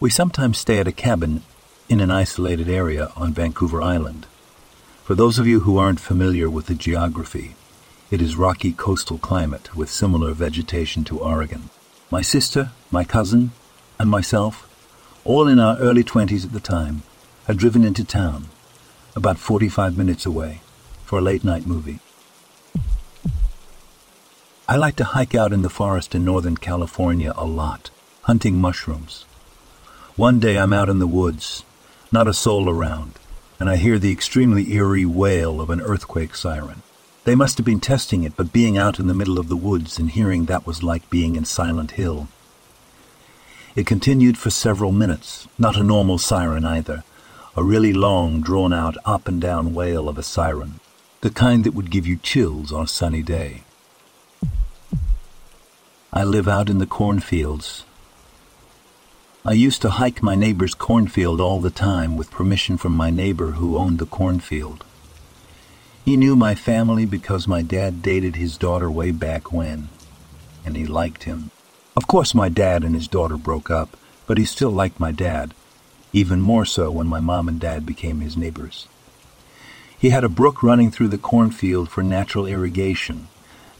We sometimes stay at a cabin in an isolated area on Vancouver Island. For those of you who aren't familiar with the geography, it is rocky coastal climate with similar vegetation to Oregon. My sister, my cousin, and myself, all in our early 20s at the time, had driven into town, about 45 minutes away, for a late night movie. I like to hike out in the forest in Northern California a lot, hunting mushrooms. One day I'm out in the woods, not a soul around, and I hear the extremely eerie wail of an earthquake siren. They must have been testing it, but being out in the middle of the woods and hearing that was like being in Silent Hill. It continued for several minutes, not a normal siren either, a really long, drawn out, up and down wail of a siren, the kind that would give you chills on a sunny day. I live out in the cornfields, I used to hike my neighbor's cornfield all the time with permission from my neighbor who owned the cornfield. He knew my family because my dad dated his daughter way back when, and he liked him. Of course, my dad and his daughter broke up, but he still liked my dad, even more so when my mom and dad became his neighbors. He had a brook running through the cornfield for natural irrigation.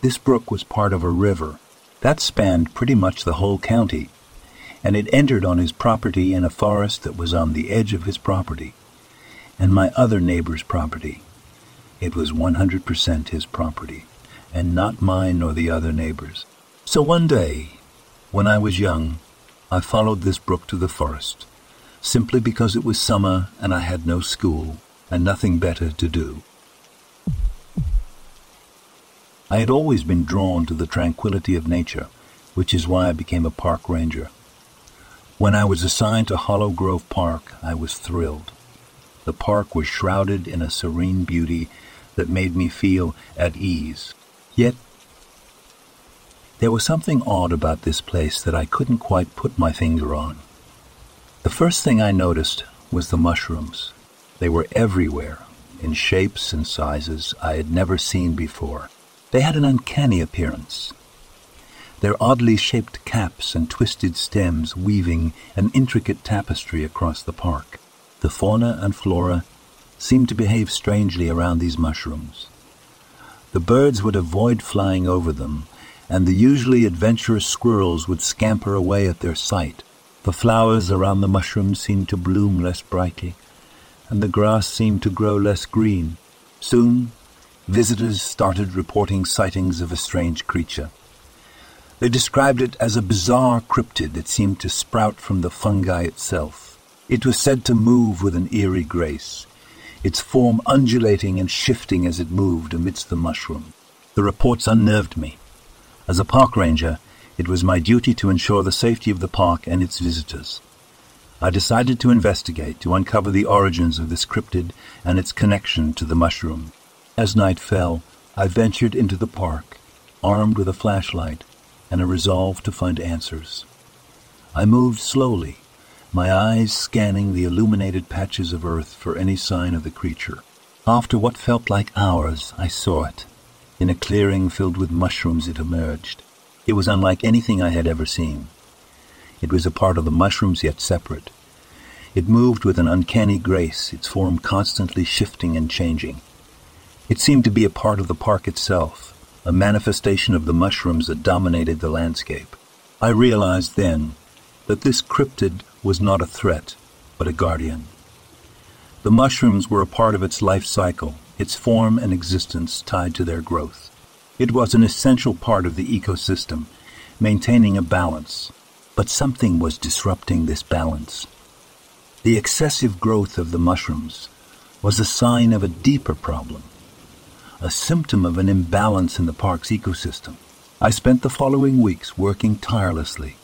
This brook was part of a river that spanned pretty much the whole county and it entered on his property in a forest that was on the edge of his property, and my other neighbor's property. It was 100% his property, and not mine nor the other neighbor's. So one day, when I was young, I followed this brook to the forest, simply because it was summer and I had no school and nothing better to do. I had always been drawn to the tranquility of nature, which is why I became a park ranger. When I was assigned to Hollow Grove Park, I was thrilled. The park was shrouded in a serene beauty that made me feel at ease. Yet, there was something odd about this place that I couldn't quite put my finger on. The first thing I noticed was the mushrooms. They were everywhere, in shapes and sizes I had never seen before. They had an uncanny appearance, their oddly shaped caps and twisted stems weaving an intricate tapestry across the park. The fauna and flora seemed to behave strangely around these mushrooms. The birds would avoid flying over them, and the usually adventurous squirrels would scamper away at their sight. The flowers around the mushrooms seemed to bloom less brightly, and the grass seemed to grow less green. Soon, visitors started reporting sightings of a strange creature. They described it as a bizarre cryptid that seemed to sprout from the fungi itself. It was said to move with an eerie grace, its form undulating and shifting as it moved amidst the mushroom. The reports unnerved me. As a park ranger, it was my duty to ensure the safety of the park and its visitors. I decided to investigate to uncover the origins of this cryptid and its connection to the mushroom. As night fell, I ventured into the park, armed with a flashlight and a resolve to find answers. I moved slowly, my eyes scanning the illuminated patches of earth for any sign of the creature. After what felt like hours, I saw it. In a clearing filled with mushrooms, it emerged. It was unlike anything I had ever seen. It was a part of the mushrooms, yet separate. It moved with an uncanny grace, its form constantly shifting and changing. It seemed to be a part of the park itself, a manifestation of the mushrooms that dominated the landscape. I realized then that this cryptid was not a threat, but a guardian. The mushrooms were a part of its life cycle, its form and existence tied to their growth. It was an essential part of the ecosystem, maintaining a balance, but something was disrupting this balance. The excessive growth of the mushrooms was a sign of a deeper problem a symptom of an imbalance in the park's ecosystem. I spent the following weeks working tirelessly,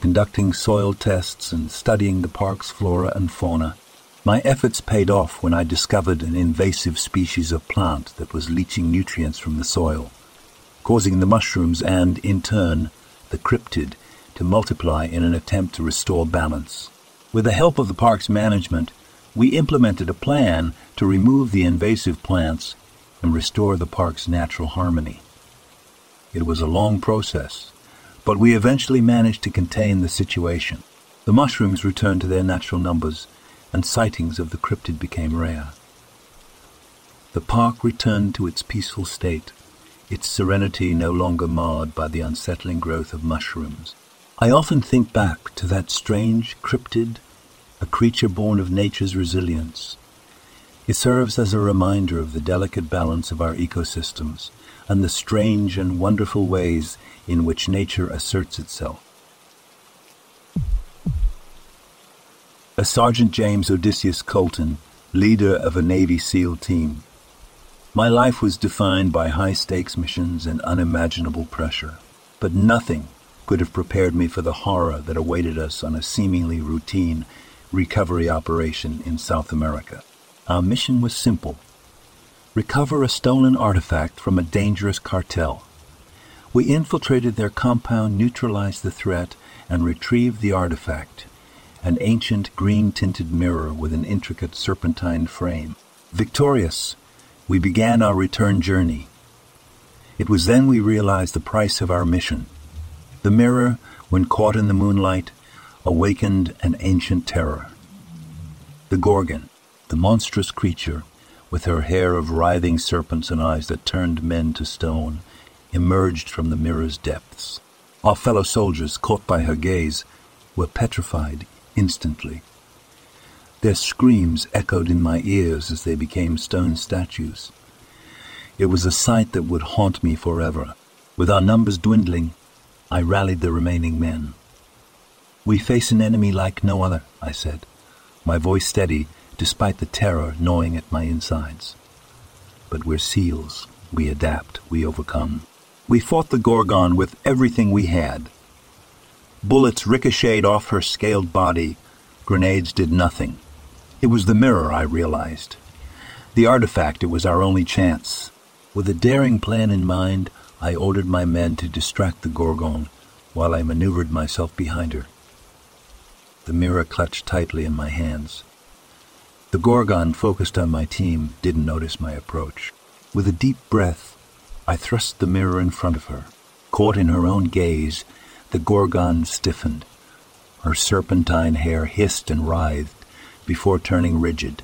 conducting soil tests and studying the park's flora and fauna. My efforts paid off when I discovered an invasive species of plant that was leaching nutrients from the soil, causing the mushrooms and, in turn, the cryptid to multiply in an attempt to restore balance. With the help of the park's management, we implemented a plan to remove the invasive plants and restore the park's natural harmony. It was a long process, but we eventually managed to contain the situation. The mushrooms returned to their natural numbers, and sightings of the cryptid became rare. The park returned to its peaceful state, its serenity no longer marred by the unsettling growth of mushrooms. I often think back to that strange cryptid, a creature born of nature's resilience. It serves as a reminder of the delicate balance of our ecosystems and the strange and wonderful ways in which nature asserts itself. As Sergeant James Odysseus Colton, leader of a Navy SEAL team, my life was defined by high stakes missions and unimaginable pressure, but nothing could have prepared me for the horror that awaited us on a seemingly routine recovery operation in South America. Our mission was simple recover a stolen artifact from a dangerous cartel. We infiltrated their compound, neutralized the threat, and retrieved the artifact an ancient green tinted mirror with an intricate serpentine frame. Victorious, we began our return journey. It was then we realized the price of our mission. The mirror, when caught in the moonlight, awakened an ancient terror. The Gorgon, the monstrous creature, with her hair of writhing serpents and eyes that turned men to stone, emerged from the mirror's depths. Our fellow soldiers, caught by her gaze, were petrified instantly. Their screams echoed in my ears as they became stone statues. It was a sight that would haunt me forever. With our numbers dwindling, I rallied the remaining men. We face an enemy like no other, I said, my voice steady despite the terror gnawing at my insides. But we're seals. We adapt. We overcome. We fought the Gorgon with everything we had. Bullets ricocheted off her scaled body. Grenades did nothing. It was the mirror, I realized. The artifact, it was our only chance. With a daring plan in mind, I ordered my men to distract the Gorgon while I maneuvered myself behind her. The mirror clutched tightly in my hands. The Gorgon, focused on my team, didn't notice my approach. With a deep breath, I thrust the mirror in front of her. Caught in her own gaze, the Gorgon stiffened. Her serpentine hair hissed and writhed before turning rigid.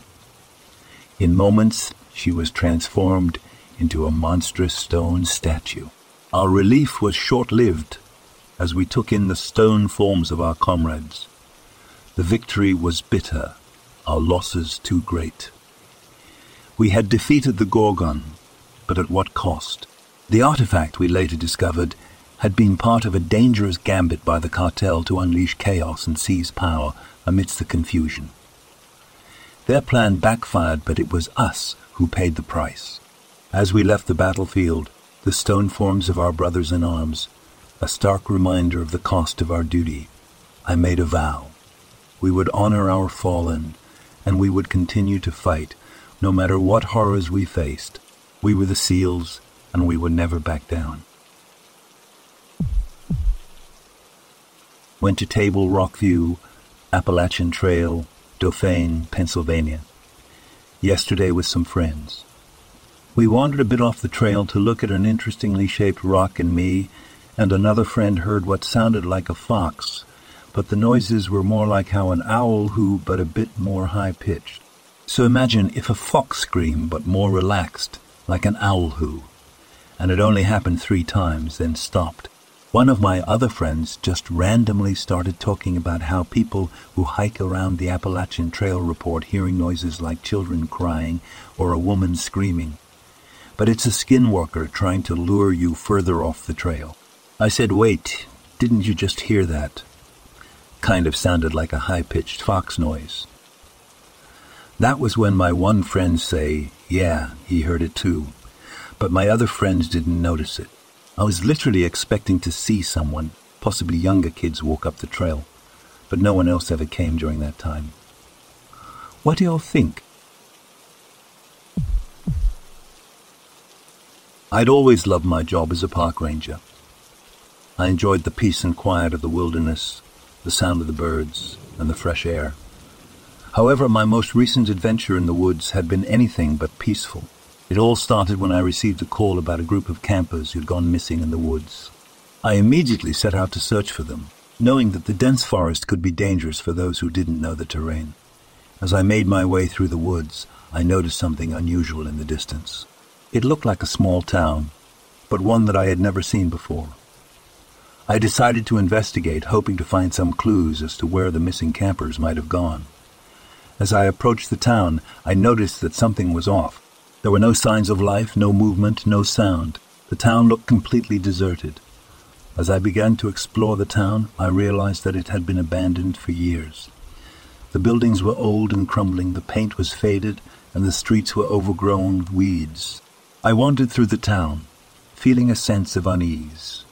In moments, she was transformed into a monstrous stone statue. Our relief was short lived as we took in the stone forms of our comrades. The victory was bitter, our losses too great. We had defeated the Gorgon, but at what cost? The artifact, we later discovered, had been part of a dangerous gambit by the cartel to unleash chaos and seize power amidst the confusion. Their plan backfired, but it was us who paid the price. As we left the battlefield, the stone forms of our brothers in arms, a stark reminder of the cost of our duty, I made a vow. We would honor our fallen, and we would continue to fight, no matter what horrors we faced. We were the SEALs, and we would never back down. Went to Table Rock View, Appalachian Trail, Dauphin, Pennsylvania, yesterday with some friends. We wandered a bit off the trail to look at an interestingly shaped rock, and me and another friend heard what sounded like a fox, but the noises were more like how an owl who, but a bit more high pitched. So imagine if a fox screamed, but more relaxed, like an owl who, and it only happened three times, then stopped. One of my other friends just randomly started talking about how people who hike around the Appalachian Trail report hearing noises like children crying or a woman screaming. But it's a skinwalker trying to lure you further off the trail. I said, Wait, didn't you just hear that? Kind of sounded like a high pitched fox noise. That was when my one friend say, Yeah, he heard it too. But my other friends didn't notice it. I was literally expecting to see someone, possibly younger kids, walk up the trail, but no one else ever came during that time. What do y'all think? I'd always loved my job as a park ranger. I enjoyed the peace and quiet of the wilderness, the sound of the birds, and the fresh air. However, my most recent adventure in the woods had been anything but peaceful. It all started when I received a call about a group of campers who'd gone missing in the woods. I immediately set out to search for them. knowing that the dense forest could be dangerous for those who didn't know the terrain. As I made my way through the woods, I noticed something unusual in the distance. It looked like a small town, but one that I had never seen before. I decided to investigate, hoping to find some clues as to where the missing campers might have gone. As I approached the town, I noticed that something was off. There were no signs of life, no movement, no sound. The town looked completely deserted. As I began to explore the town, I realized that it had been abandoned for years. The buildings were old and crumbling, the paint was faded, and the streets were overgrown with weeds. I wandered through the town, feeling a sense of unease.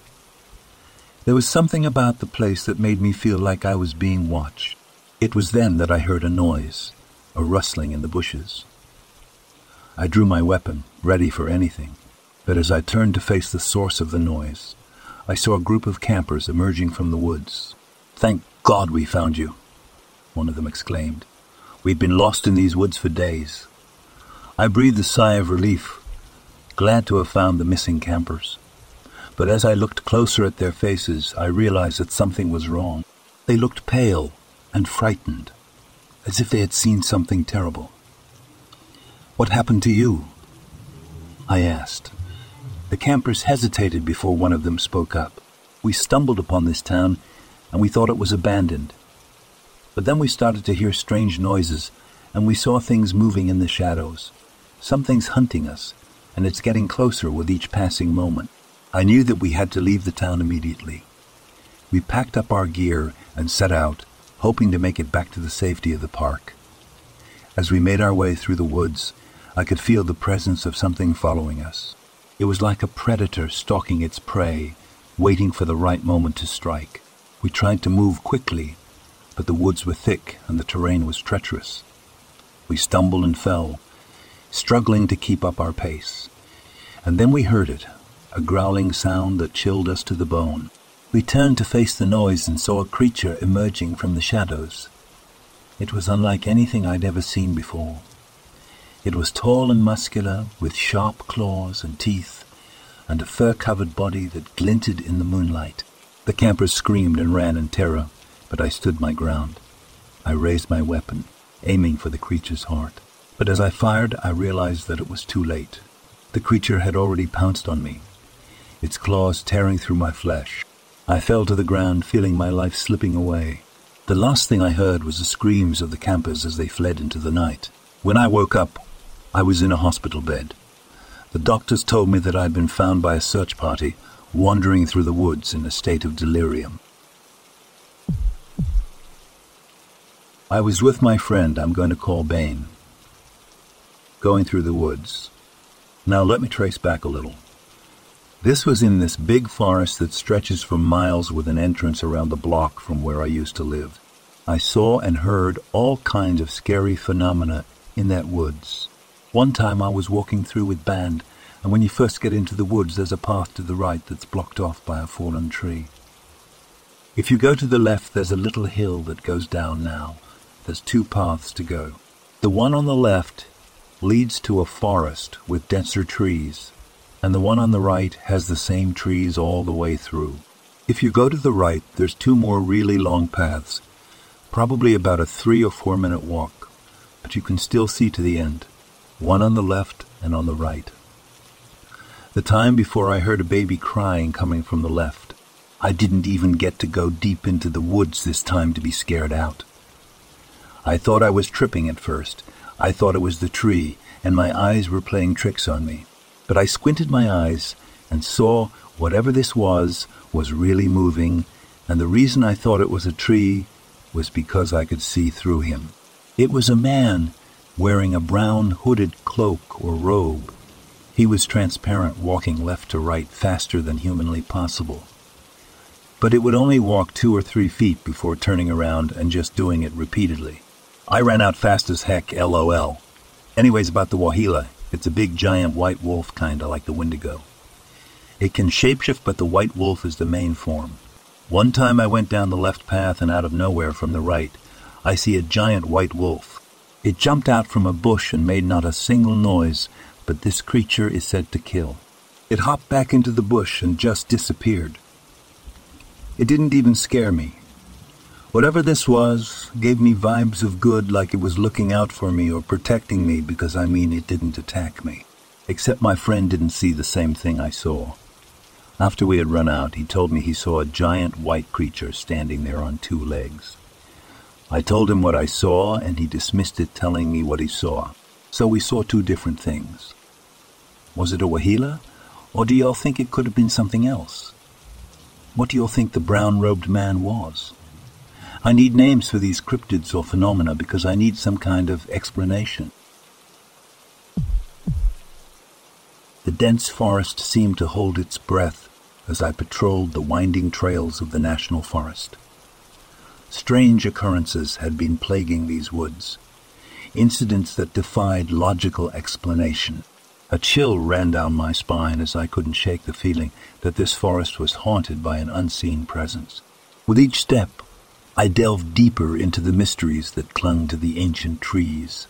There was something about the place that made me feel like I was being watched. It was then that I heard a noise, a rustling in the bushes. I drew my weapon, ready for anything, but as I turned to face the source of the noise, I saw a group of campers emerging from the woods. Thank God we found you, one of them exclaimed. We'd been lost in these woods for days. I breathed a sigh of relief, glad to have found the missing campers. But as I looked closer at their faces, I realized that something was wrong. They looked pale and frightened, as if they had seen something terrible. What happened to you? I asked. The campers hesitated before one of them spoke up. We stumbled upon this town and we thought it was abandoned. But then we started to hear strange noises and we saw things moving in the shadows. Something's hunting us, and it's getting closer with each passing moment. I knew that we had to leave the town immediately. We packed up our gear and set out, hoping to make it back to the safety of the park. As we made our way through the woods, I could feel the presence of something following us. It was like a predator stalking its prey, waiting for the right moment to strike. We tried to move quickly, but the woods were thick and the terrain was treacherous. We stumbled and fell, struggling to keep up our pace. And then we heard it, a growling sound that chilled us to the bone. We turned to face the noise and saw a creature emerging from the shadows. It was unlike anything I'd ever seen before. It was tall and muscular, with sharp claws and teeth, and a fur-covered body that glinted in the moonlight. The campers screamed and ran in terror, but I stood my ground. I raised my weapon, aiming for the creature's heart. But as I fired, I realized that it was too late. The creature had already pounced on me, its claws tearing through my flesh. I fell to the ground, feeling my life slipping away. The last thing I heard was the screams of the campers as they fled into the night. When I woke up, I was in a hospital bed. The doctors told me that I had been found by a search party wandering through the woods in a state of delirium. I was with my friend I'm going to call Bain, going through the woods. Now let me trace back a little. This was in this big forest that stretches for miles with an entrance around the block from where I used to live. I saw and heard all kinds of scary phenomena in that woods. One time I was walking through with Band, and when you first get into the woods, there's a path to the right that's blocked off by a fallen tree. If you go to the left, there's a little hill that goes down now. There's two paths to go. The one on the left leads to a forest with denser trees, and the one on the right has the same trees all the way through. If you go to the right, there's two more really long paths, probably about a three or four minute walk, but you can still see to the end one on the left and on the right. The time before I heard a baby crying coming from the left. I didn't even get to go deep into the woods this time to be scared out. I thought I was tripping at first. I thought it was the tree, and my eyes were playing tricks on me. But I squinted my eyes and saw whatever this was was really moving, and the reason I thought it was a tree was because I could see through him. It was a man wearing a brown hooded cloak or robe. He was transparent, walking left to right faster than humanly possible. But it would only walk two or three feet before turning around and just doing it repeatedly. I ran out fast as heck, lol. Anyways, about the Waheela, it's a big giant white wolf kinda like the Wendigo. It can shapeshift, but the white wolf is the main form. One time I went down the left path and out of nowhere from the right, I see a giant white wolf. It jumped out from a bush and made not a single noise, but this creature is said to kill. It hopped back into the bush and just disappeared. It didn't even scare me. Whatever this was gave me vibes of good like it was looking out for me or protecting me because I mean it didn't attack me. Except my friend didn't see the same thing I saw. After we had run out, he told me he saw a giant white creature standing there on two legs. I told him what I saw, and he dismissed it, telling me what he saw. So we saw two different things. Was it a Waheela, or do y'all think it could have been something else? What do y'all think the brown-robed man was? I need names for these cryptids or phenomena because I need some kind of explanation. The dense forest seemed to hold its breath as I patrolled the winding trails of the national forest. Strange occurrences had been plaguing these woods, incidents that defied logical explanation. A chill ran down my spine as I couldn't shake the feeling that this forest was haunted by an unseen presence. With each step, I delved deeper into the mysteries that clung to the ancient trees.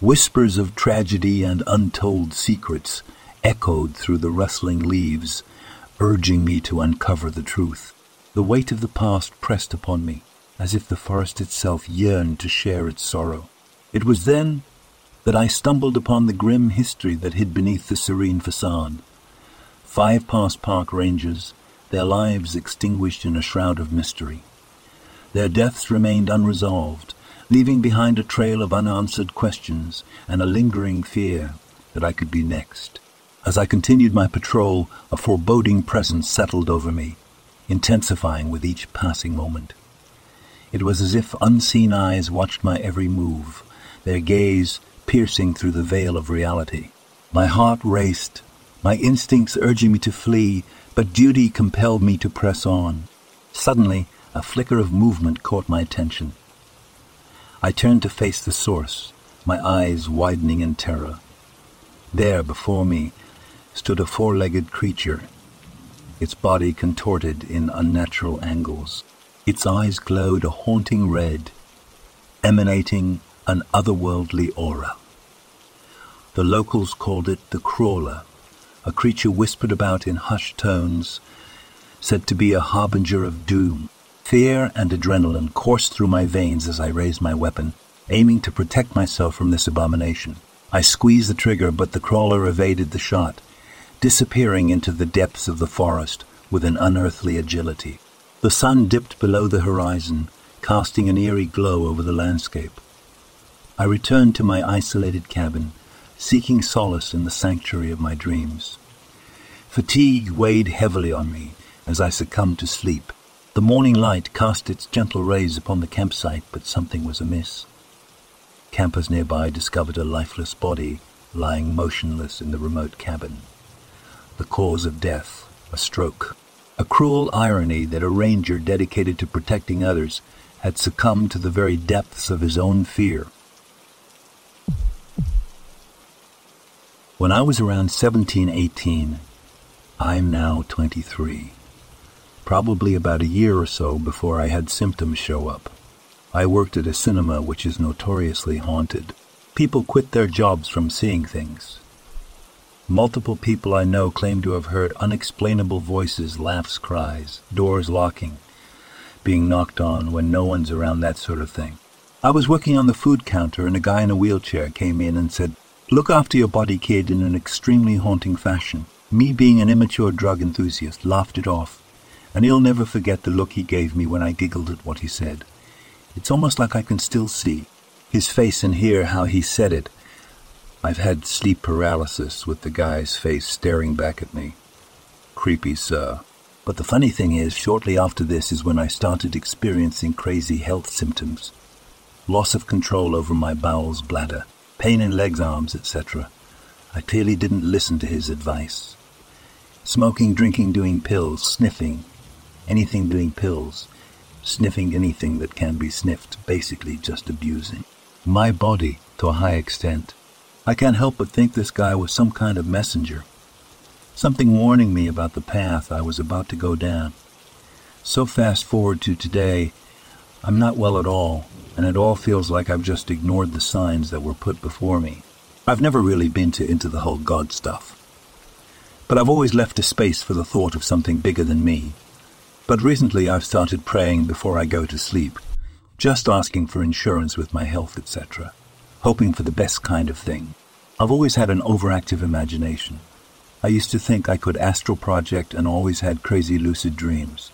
Whispers of tragedy and untold secrets echoed through the rustling leaves, urging me to uncover the truth. The weight of the past pressed upon me, as if the forest itself yearned to share its sorrow. It was then that I stumbled upon the grim history that hid beneath the serene facade. Five past park rangers, their lives extinguished in a shroud of mystery. Their deaths remained unresolved, leaving behind a trail of unanswered questions and a lingering fear that I could be next. As I continued my patrol, a foreboding presence settled over me, intensifying with each passing moment. It was as if unseen eyes watched my every move, their gaze piercing through the veil of reality. My heart raced, my instincts urging me to flee, but duty compelled me to press on. Suddenly, a flicker of movement caught my attention. I turned to face the source, my eyes widening in terror. There, before me, stood a four-legged creature, its body contorted in unnatural angles. Its eyes glowed a haunting red, emanating an otherworldly aura. The locals called it the crawler, a creature whispered about in hushed tones, said to be a harbinger of doom. Fear and adrenaline coursed through my veins as I raised my weapon, aiming to protect myself from this abomination. I squeezed the trigger, but the crawler evaded the shot, disappearing into the depths of the forest with an unearthly agility. The sun dipped below the horizon, casting an eerie glow over the landscape. I returned to my isolated cabin, seeking solace in the sanctuary of my dreams. Fatigue weighed heavily on me as I succumbed to sleep. The morning light cast its gentle rays upon the campsite, but something was amiss. Campers nearby discovered a lifeless body lying motionless in the remote cabin the cause of death, a stroke. A cruel irony that a ranger dedicated to protecting others had succumbed to the very depths of his own fear. When I was around seventeen, eighteen, I'm now 23. Probably about a year or so before I had symptoms show up. I worked at a cinema which is notoriously haunted. People quit their jobs from seeing things. Multiple people I know claim to have heard unexplainable voices, laughs, cries, doors locking, being knocked on when no one's around, that sort of thing. I was working on the food counter and a guy in a wheelchair came in and said, Look after your body, kid, in an extremely haunting fashion. Me, being an immature drug enthusiast, laughed it off, and he'll never forget the look he gave me when I giggled at what he said. It's almost like I can still see his face and hear how he said it I've had sleep paralysis with the guy's face staring back at me. Creepy, sir. But the funny thing is, shortly after this is when I started experiencing crazy health symptoms. Loss of control over my bowels, bladder, pain in legs, arms, etc. I clearly didn't listen to his advice. Smoking, drinking, doing pills, sniffing, anything doing pills, sniffing anything that can be sniffed, basically just abusing. My body, to a high extent, I can't help but think this guy was some kind of messenger, something warning me about the path I was about to go down. So fast forward to today, I'm not well at all, and it all feels like I've just ignored the signs that were put before me. I've never really been too into the whole God stuff. But I've always left a space for the thought of something bigger than me, But recently I've started praying before I go to sleep, just asking for insurance with my health, etc., hoping for the best kind of thing. I've always had an overactive imagination. I used to think I could astral project and always had crazy lucid dreams.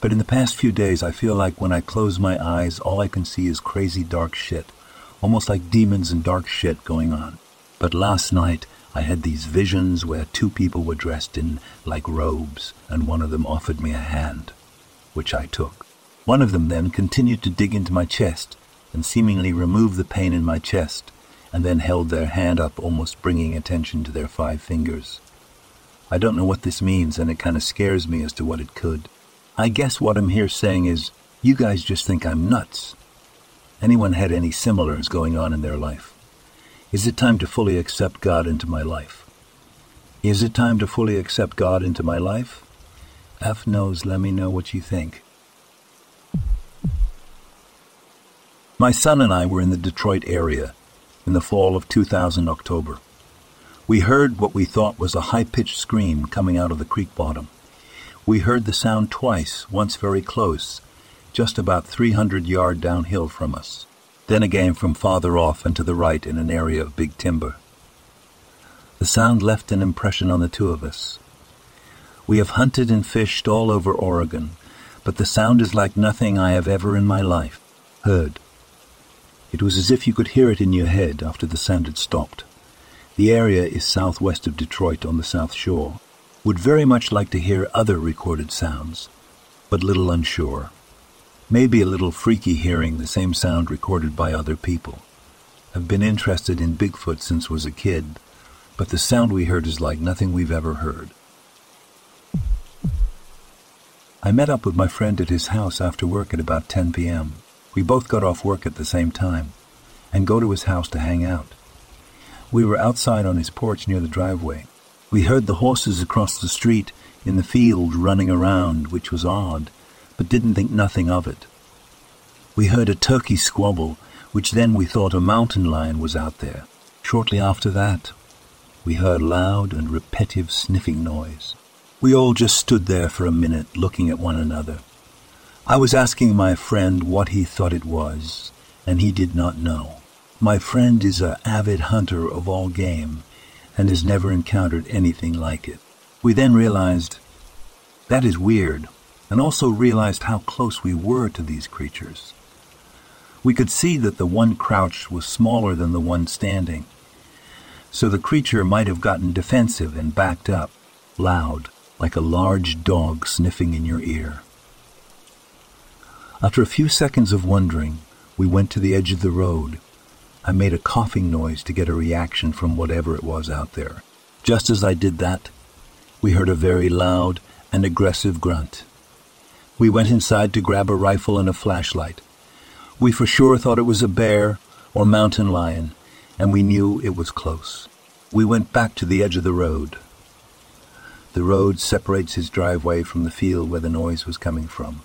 But in the past few days, I feel like when I close my eyes, all I can see is crazy dark shit, almost like demons and dark shit going on. But last night, I had these visions where two people were dressed in like robes, and one of them offered me a hand, which I took. One of them then continued to dig into my chest and seemingly remove the pain in my chest, and then held their hand up, almost bringing attention to their five fingers. I don't know what this means, and it kind of scares me as to what it could. I guess what I'm here saying is, you guys just think I'm nuts. Anyone had any similars going on in their life? Is it time to fully accept God into my life? Is it time to fully accept God into my life? F knows, let me know what you think. My son and I were in the Detroit area in the fall of 2000 October. We heard what we thought was a high pitched scream coming out of the creek bottom. We heard the sound twice, once very close, just about 300 yard downhill from us, then again from farther off and to the right in an area of big timber. The sound left an impression on the two of us. We have hunted and fished all over Oregon, but the sound is like nothing I have ever in my life heard. It was as if you could hear it in your head after the sound had stopped. The area is southwest of Detroit on the South Shore. Would very much like to hear other recorded sounds, but little unsure. Maybe a little freaky hearing the same sound recorded by other people. I've been interested in Bigfoot since was a kid, but the sound we heard is like nothing we've ever heard. I met up with my friend at his house after work at about 10 p.m. We both got off work at the same time and go to his house to hang out. We were outside on his porch near the driveway. We heard the horses across the street in the field running around, which was odd, but didn't think nothing of it. We heard a turkey squabble, which then we thought a mountain lion was out there. Shortly after that, we heard loud and repetitive sniffing noise. We all just stood there for a minute looking at one another. I was asking my friend what he thought it was, and he did not know. My friend is an avid hunter of all game and has never encountered anything like it. We then realized that is weird, and also realized how close we were to these creatures. We could see that the one crouched was smaller than the one standing, so the creature might have gotten defensive and backed up, loud, like a large dog sniffing in your ear. After a few seconds of wondering, we went to the edge of the road I made a coughing noise to get a reaction from whatever it was out there. Just as I did that, we heard a very loud and aggressive grunt. We went inside to grab a rifle and a flashlight. We for sure thought it was a bear or mountain lion, and we knew it was close. We went back to the edge of the road. The road separates his driveway from the field where the noise was coming from.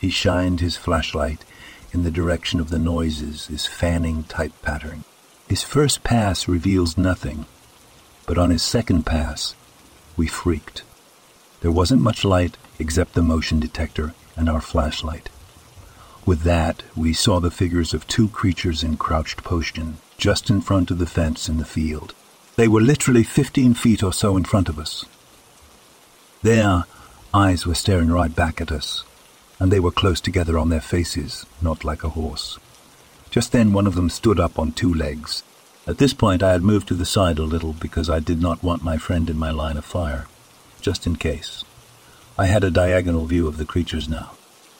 He shined his flashlight in the direction of the noises, his fanning type pattern. His first pass reveals nothing, but on his second pass, we freaked. There wasn't much light except the motion detector and our flashlight. With that, we saw the figures of two creatures in crouched position, just in front of the fence in the field. They were literally 15 feet or so in front of us. Their eyes were staring right back at us, and they were close together on their faces, not like a horse. Just then one of them stood up on two legs. At this point I had moved to the side a little because I did not want my friend in my line of fire, just in case. I had a diagonal view of the creatures now.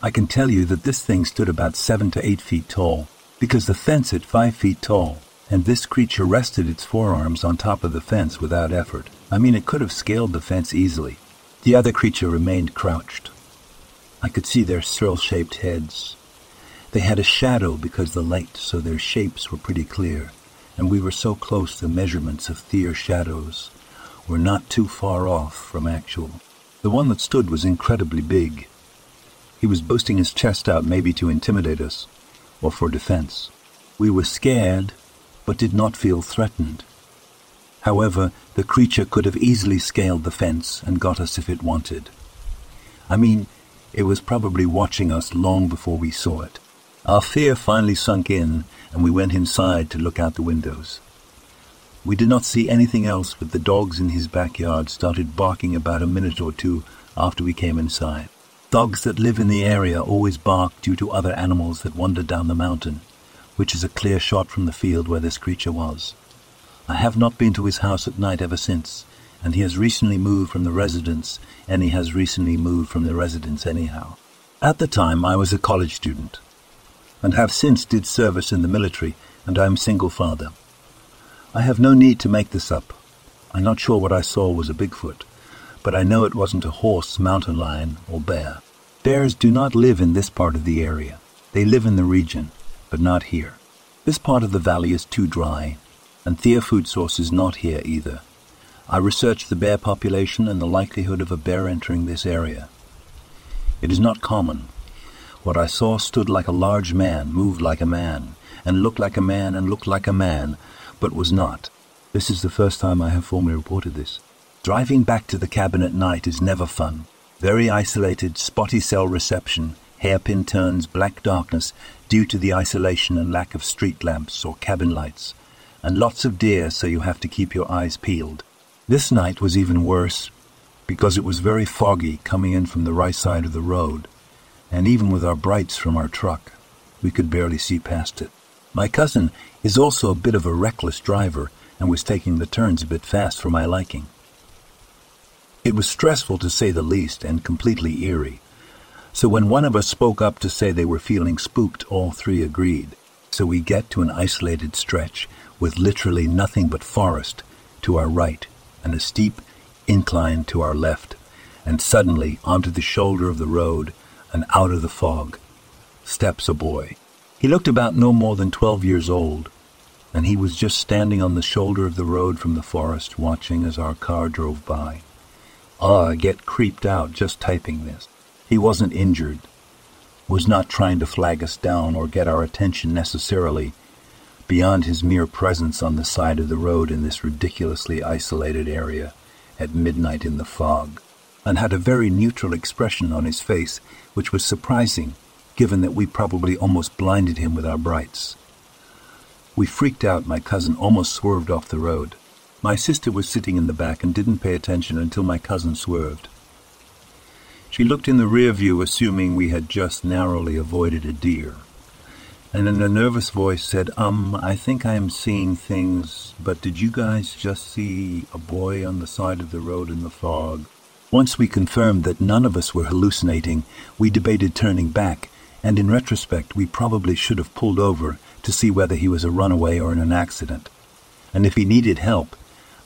I can tell you that this thing stood about seven to eight feet tall, because the fence at five feet tall, and this creature rested its forearms on top of the fence without effort. I mean, it could have scaled the fence easily. The other creature remained crouched, I could see their circle-shaped heads. They had a shadow because the light, so their shapes were pretty clear, and we were so close the measurements of their shadows were not too far off from actual. The one that stood was incredibly big. He was boasting his chest out maybe to intimidate us, or for defense. We were scared, but did not feel threatened. However, the creature could have easily scaled the fence and got us if it wanted. I mean, It was probably watching us long before we saw it. Our fear finally sunk in, and we went inside to look out the windows. We did not see anything else, but the dogs in his backyard started barking about a minute or two after we came inside. Dogs that live in the area always bark due to other animals that wander down the mountain, which is a clear shot from the field where this creature was. I have not been to his house at night ever since, and he has recently moved from the residence, and he has recently moved from the residence anyhow. At the time, I was a college student, and have since did service in the military, and I am single father. I have no need to make this up. I'm not sure what I saw was a Bigfoot, but I know it wasn't a horse, mountain lion, or bear. Bears do not live in this part of the area. They live in the region, but not here. This part of the valley is too dry, and Thea food source is not here either. I researched the bear population and the likelihood of a bear entering this area. It is not common. What I saw stood like a large man, moved like a man, and looked like a man and looked like a man, but was not. This is the first time I have formally reported this. Driving back to the cabin at night is never fun. Very isolated, spotty cell reception, hairpin turns, black darkness due to the isolation and lack of street lamps or cabin lights, and lots of deer so you have to keep your eyes peeled. This night was even worse because it was very foggy coming in from the right side of the road, and even with our brights from our truck, we could barely see past it. My cousin is also a bit of a reckless driver and was taking the turns a bit fast for my liking. It was stressful to say the least and completely eerie. So when one of us spoke up to say they were feeling spooked, all three agreed. So we get to an isolated stretch with literally nothing but forest to our right and a steep incline to our left, and suddenly onto the shoulder of the road and out of the fog steps a boy. He looked about no more than twelve years old, and he was just standing on the shoulder of the road from the forest watching as our car drove by. Ah, get creeped out just typing this. He wasn't injured, was not trying to flag us down or get our attention necessarily, beyond his mere presence on the side of the road in this ridiculously isolated area at midnight in the fog, and had a very neutral expression on his face, which was surprising given that we probably almost blinded him with our brights. We freaked out, my cousin almost swerved off the road. My sister was sitting in the back and didn't pay attention until my cousin swerved. She looked in the rear view, assuming we had just narrowly avoided a deer, and in a nervous voice said, Um, I think I am seeing things, but did you guys just see a boy on the side of the road in the fog? Once we confirmed that none of us were hallucinating, we debated turning back and in retrospect we probably should have pulled over to see whether he was a runaway or in an accident, and if he needed help,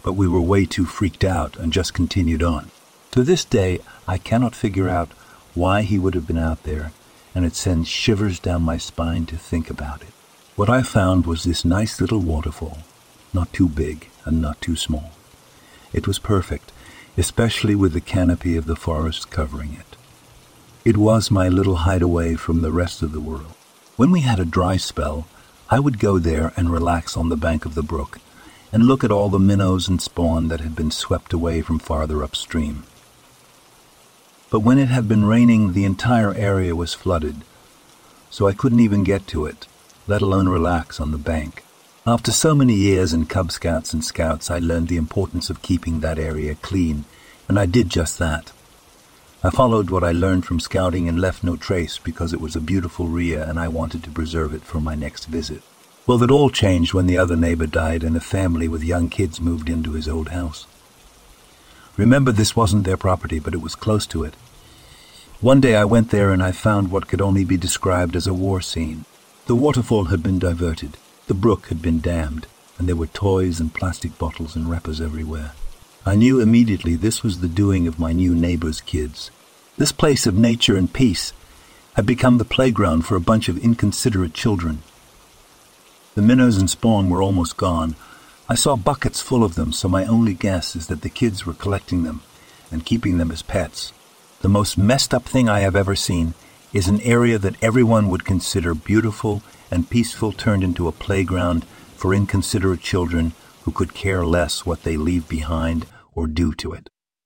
but we were way too freaked out and just continued on. To this day, I cannot figure out why he would have been out there, and it sends shivers down my spine to think about it. What I found was this nice little waterfall, not too big and not too small. It was perfect, especially with the canopy of the forest covering it. It was my little hideaway from the rest of the world. When we had a dry spell, I would go there and relax on the bank of the brook and look at all the minnows and spawn that had been swept away from farther upstream. But when it had been raining, the entire area was flooded, so I couldn't even get to it, let alone relax on the bank. After so many years in Cub Scouts and Scouts, I learned the importance of keeping that area clean, and I did just that. I followed what I learned from scouting and left no trace because it was a beautiful ria and I wanted to preserve it for my next visit. Well, that all changed when the other neighbor died and a family with young kids moved into his old house. Remember, this wasn't their property, but it was close to it. One day I went there and I found what could only be described as a war scene. The waterfall had been diverted, the brook had been dammed, and there were toys and plastic bottles and wrappers everywhere. I knew immediately this was the doing of my new neighbor's kids. This place of nature and peace had become the playground for a bunch of inconsiderate children. The minnows and spawn were almost gone. I saw buckets full of them, so my only guess is that the kids were collecting them and keeping them as pets. The most messed up thing I have ever seen is an area that everyone would consider beautiful and peaceful turned into a playground for inconsiderate children who could care less what they leave behind or do to it.